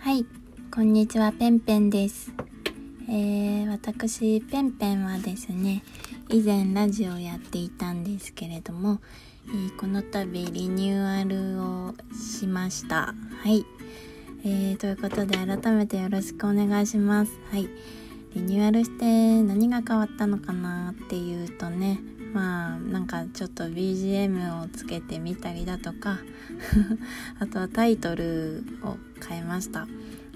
はい、こんにちは、ペンペンです。えー、私、ペンペンはですね、以前ラジオをやっていたんですけれども、えー、この度リニューアルをしました。はい。えー、ということで改めてよろしくお願いします。はい。リニューアルして何が変わったのかなっていうとね、まあなんかちょっと BGM をつけてみたりだとか あとはタイトルを変えました。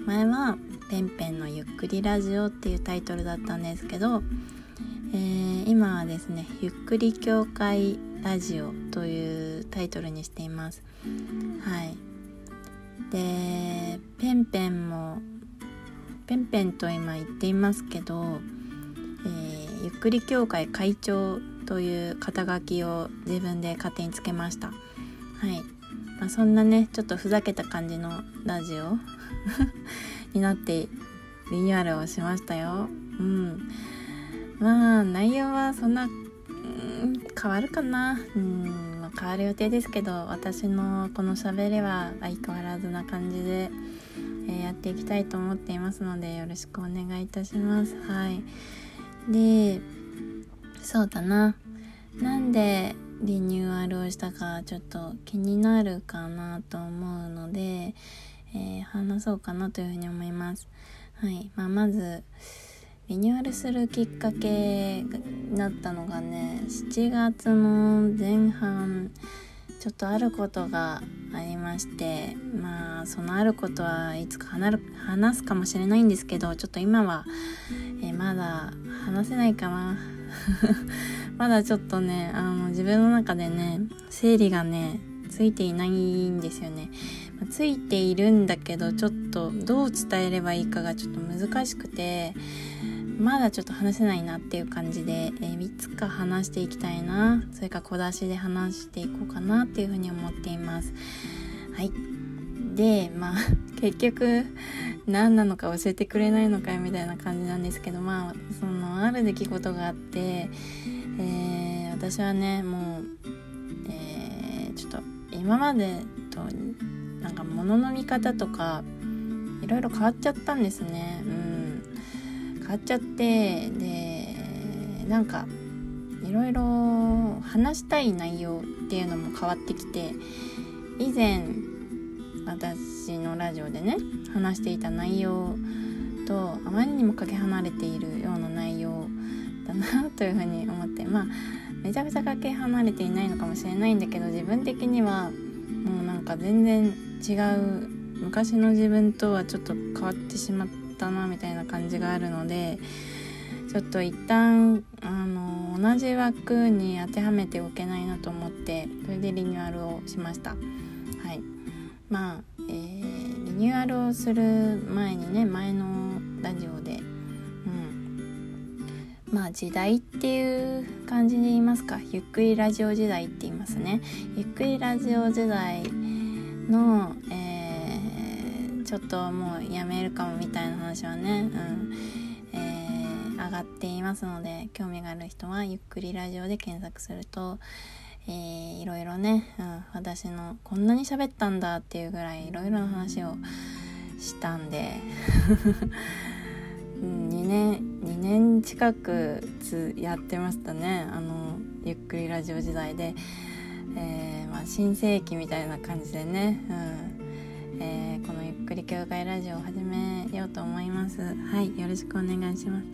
前は「ペンペンのゆっくりラジオ」っていうタイトルだったんですけど、えー、今はですね「ゆっくり協会ラジオ」というタイトルにしています。はい。でペンペンもペンペンと今言っていますけど、えー、ゆっくり協会会長という肩書きを自分で勝手につけました。はい、まあ、そんなねちょっとふざけた感じのラジオ になってリニューアルをしましたよ。うん。まあ内容はそんな、うん、変わるかな。うん、ま、変わる予定ですけど私のこの喋りは相変わらずな感じで、え、やっていきたいと思っていますのでよろしくお願いいたしますはいでそうだななんでリニューアルをしたかちょっと気になるかなと思うので、えー、話そうかなというふうに思います。はい。まあ、まず、リニューアルするきっかけになったのがね、7月の前半、ちょっとあることがありまして、まあ、そのあることはいつか話すかもしれないんですけど、ちょっと今は、えー、まだ話せないかな。まだちょっとね、あの、自分の中でね、整理がね、ついていないんですよね。まついているんだけど、ちょっとどう伝えればいいかがちょっと難しくて、まだちょっと話せないなっていう感じで、えー、3つか話していきたいな。それか小出しで話していこうかなっていうふうに思っています。はい。で、まあ、結局、何なのか教えてくれないのかみたいな感じなんですけど、まあ、その、ある出来事があって、えー、私はねもう、えー、ちょっと今までとなんか物の見方とかいろいろ変わっちゃったんですねうん変わっちゃってでなんかいろいろ話したい内容っていうのも変わってきて以前私のラジオでね話していた内容とあまりにもかけ離れているような内容だなというふうに思ってまあめちゃくちゃかけ離れていないのかもしれないんだけど自分的にはもうなんか全然違う昔の自分とはちょっと変わってしまったなみたいな感じがあるのでちょっと一旦あの同じ枠に当てはめておけないなと思ってそれでリニューアルをしました。はい。まあ、えー、リニューアルをする前にね前のラジオでうん。まあ時代っていう感じで言いますか。ゆっくりラジオ時代って言いますね。ゆっくりラジオ時代の、えー、ちょっともうやめるかもみたいな話はね、うん。えー、上がっていますので興味がある人はゆっくりラジオで検索するとえー、いろいろね、うん、私のこんなに喋ったんだっていうぐらいいろいろな話をしたんで。2年2年近くやってましたねあのゆっくりラジオ時代で、えー、まあ、新世紀みたいな感じでね、うん。えー、このゆっくり教会ラジオを始めようと思います。はいよろしくお願いします。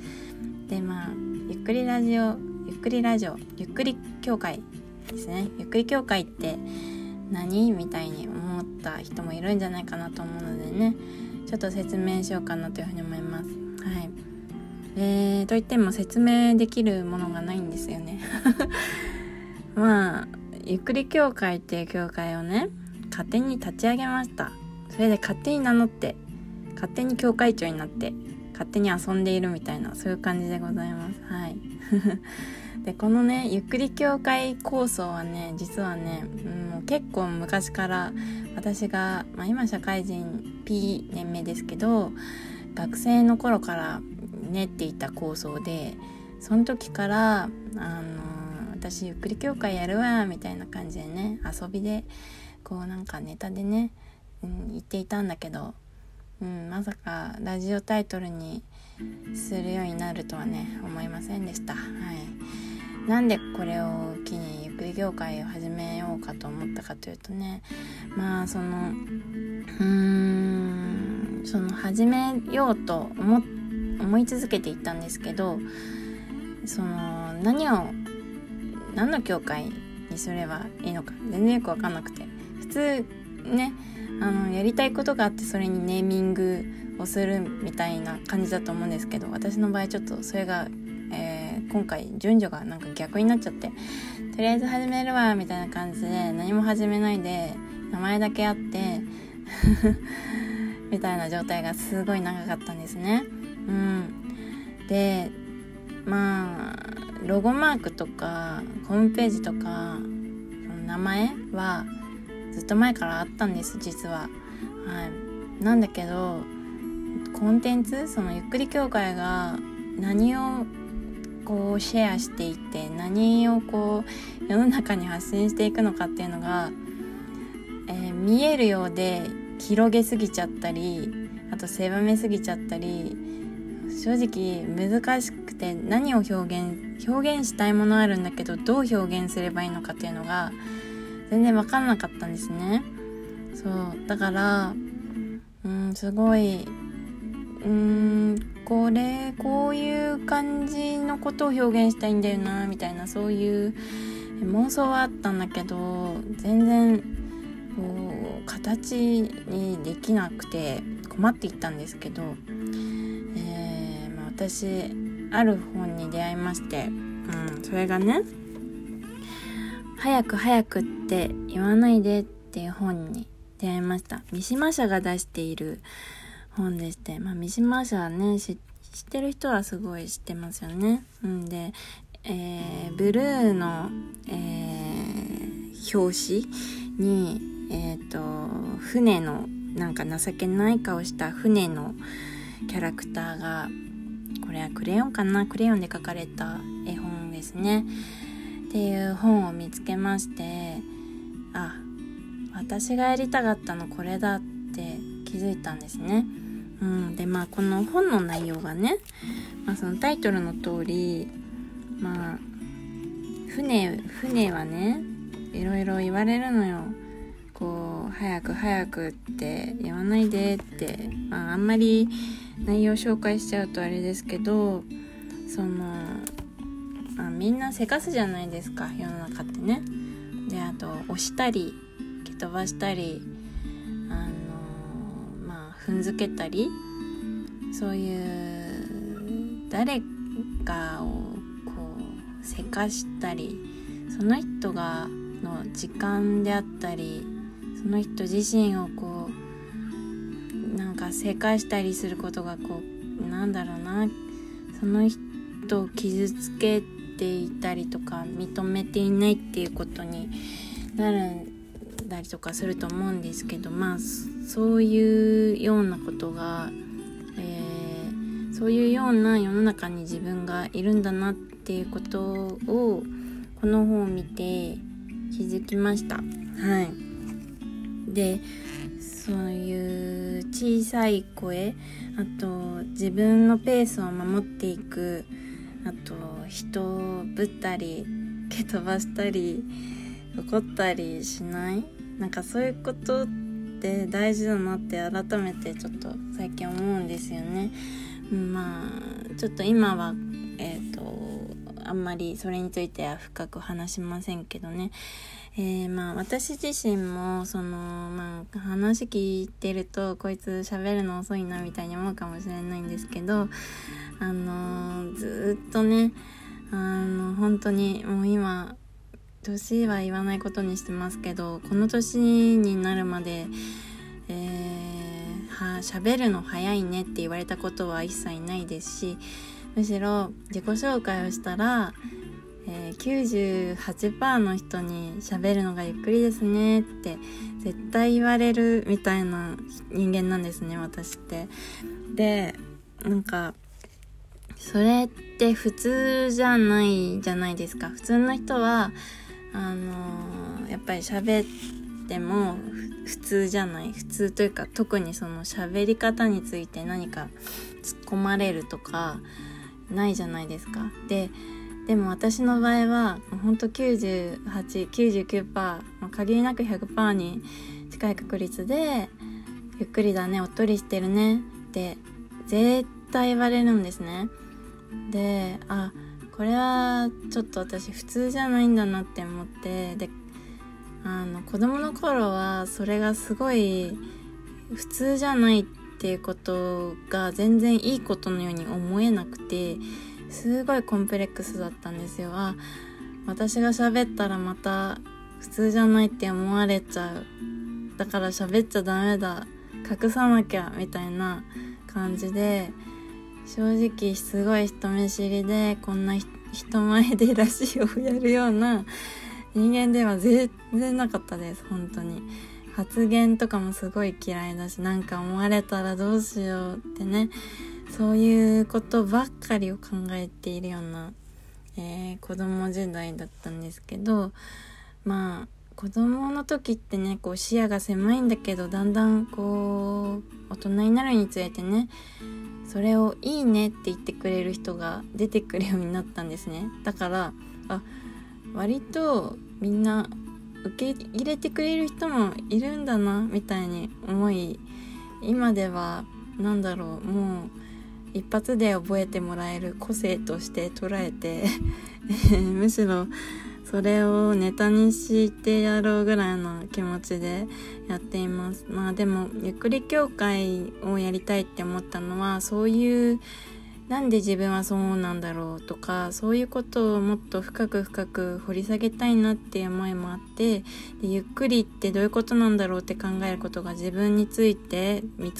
でまあゆっくりラジオゆっくりラジオゆっくり教会ですね。ゆっくり教会って何みたいに思った人もいるんじゃないかなと思うのでね。ちょっと説明しようかなというふうに思います。はい。えー、といっても説明できるものがないんですよね。まあゆっくり協会っていう協会をね勝手に立ち上げました。それで勝手に名乗って勝手に協会長になって勝手に遊んでいるみたいなそういう感じでございます。はい。でこのねゆっくり協会構想はね実はね、うん、結構昔から私が、まあ、今社会人 P 年目ですけど学生の頃から練っていた構想でその時からあの私ゆっくり協会やるわみたいな感じでね遊びでこうなんかネタでね、うん、言っていたんだけどうん、まさかラジオタイトルにするようになるとはね思いませんでした。はい。なんでこれを機にゆっくり業界を始めようかと思ったかというとねまあそのうーんその始めようと思思い続けていったんですけどその何を何の教会にすればいいのか全然よく分かんなくて普通ねあのやりたいことがあってそれにネーミングをするみたいな感じだと思うんですけど私の場合ちょっとそれが、えー、今回順序がなんか逆になっちゃってとりあえず始めるわみたいな感じで何も始めないで名前だけあって みたいな状態がすごい長かったんですね。うん、でまあロゴマークとかホームページとか名前はずっと前からあったんです実は。はい、なんだけどコンテンツそのゆっくり協会が何をこうシェアしていって何をこう世の中に発信していくのかっていうのが、えー、見えるようで広げすぎちゃったりあと狭めすぎちゃったり正直難しくて何を表現表現したいものあるんだけどどう表現すればいいのかっていうのが全然分かんなかったんですね。そうだからうんすごいうんこれこういう感じのことを表現したいんだよなみたいなそういう妄想はあったんだけど全然こう形にできなくて困っていったんですけど、えーまあ、私ある本に出会いまして、うん、それがね「早く早くって言わないで」っていう本に出会いました。三島社が出している本でして、まあ、三島社はね知ってる人はすごい知ってますよね。うんで、えー、ブルーの、えー、表紙に、えっ、ー、と船のなんか情けない顔した船のキャラクターがこれはクレヨンかな？クレヨンで描かれた絵本ですね。っていう本を見つけましてあ私がやりたかったのこれだって気づいたんですね。うん、でまあこの本の内容がね、まあ、そのタイトルの通りまあ船船はねいろいろ言われるのよ。こう早く早くって言わないでって、まあ、あんまり内容紹介しちゃうとあれですけどその、あ、みんなせかすじゃないですか世の中ってね。であと押したり蹴飛ばしたりあのまあ踏んづけたりそういう誰かをこうせかしたりその人がの時間であったりその人自身をこうなんか正解したりすることがこうなんだろうなその人を傷つけてていたりとか認めていないっていうことになるんだりとかすると思うんですけどまあそういうようなことが、えー、そういうような世の中に自分がいるんだなっていうことをこの本を見て気づきました。はいでそういう小さい声あと自分のペースを守っていくあと人をぶったり蹴飛ばしたり怒ったりしない？なんかそういうことって大事だなって改めてちょっと最近思うんですよね。まあちょっと今はえっ、ー、とあんまりそれについては深く話しませんけどね。えー、まあ私自身もそのまあ話聞いてるとこいつ喋るの遅いなみたいに思うかもしれないんですけどあのー、ずっとねあの本当にもう今年は言わないことにしてますけどこの年になるまでえー、は喋るの早いねって言われたことは一切ないですしむしろ自己紹介をしたらえー、98%の人に喋るのがゆっくりですねって絶対言われるみたいな人間なんですね私って。でなんかそれって普通じゃないじゃないですか。普通の人はあのー、やっぱり喋っても普通じゃない。普通というか特にその喋り方について何か突っ込まれるとかないじゃないですか。ででも私の場合はほんと9899%、ま、限りなく100%に近い確率でゆっくりだねおっとりしてるねって絶対言われるんですね。であこれはちょっと私普通じゃないんだなって思ってであの子供の頃はそれがすごい普通じゃないってていうことが全然いいことのように思えなくてすごいコンプレックスだったんですよ。あ私が喋ったらまた普通じゃないって思われちゃう。だから喋っちゃダメだ。隠さなきゃみたいな感じで正直すごい人見知りでこんな人前でラジオをやるような人間では全然なかったです本当に。発言とかもすごい嫌いだしなんか思われたらどうしようってね。そういうことばっかりを考えているような、えー、子供時代だったんですけどまあ子供の時ってねこう視野が狭いんだけどだんだんこう大人になるにつれてねそれをいいねって言ってくれる人が出てくるようになったんですね。だからあ割とみんな受け入れてくれる人もいるんだなみたいに思い今では何だろうもう一発で覚えてもらえる個性として捉えて むしろそれをネタにしてやろうぐらいの気持ちでやっています。まあでもゆっくり協会をやりたいって思ったのはそういうなんで自分はそうなんだろうとかそういうことをもっと深く深く掘り下げたいなっていう思いもあってでゆっくりってどういうことなんだろうって考えることが自分について見つ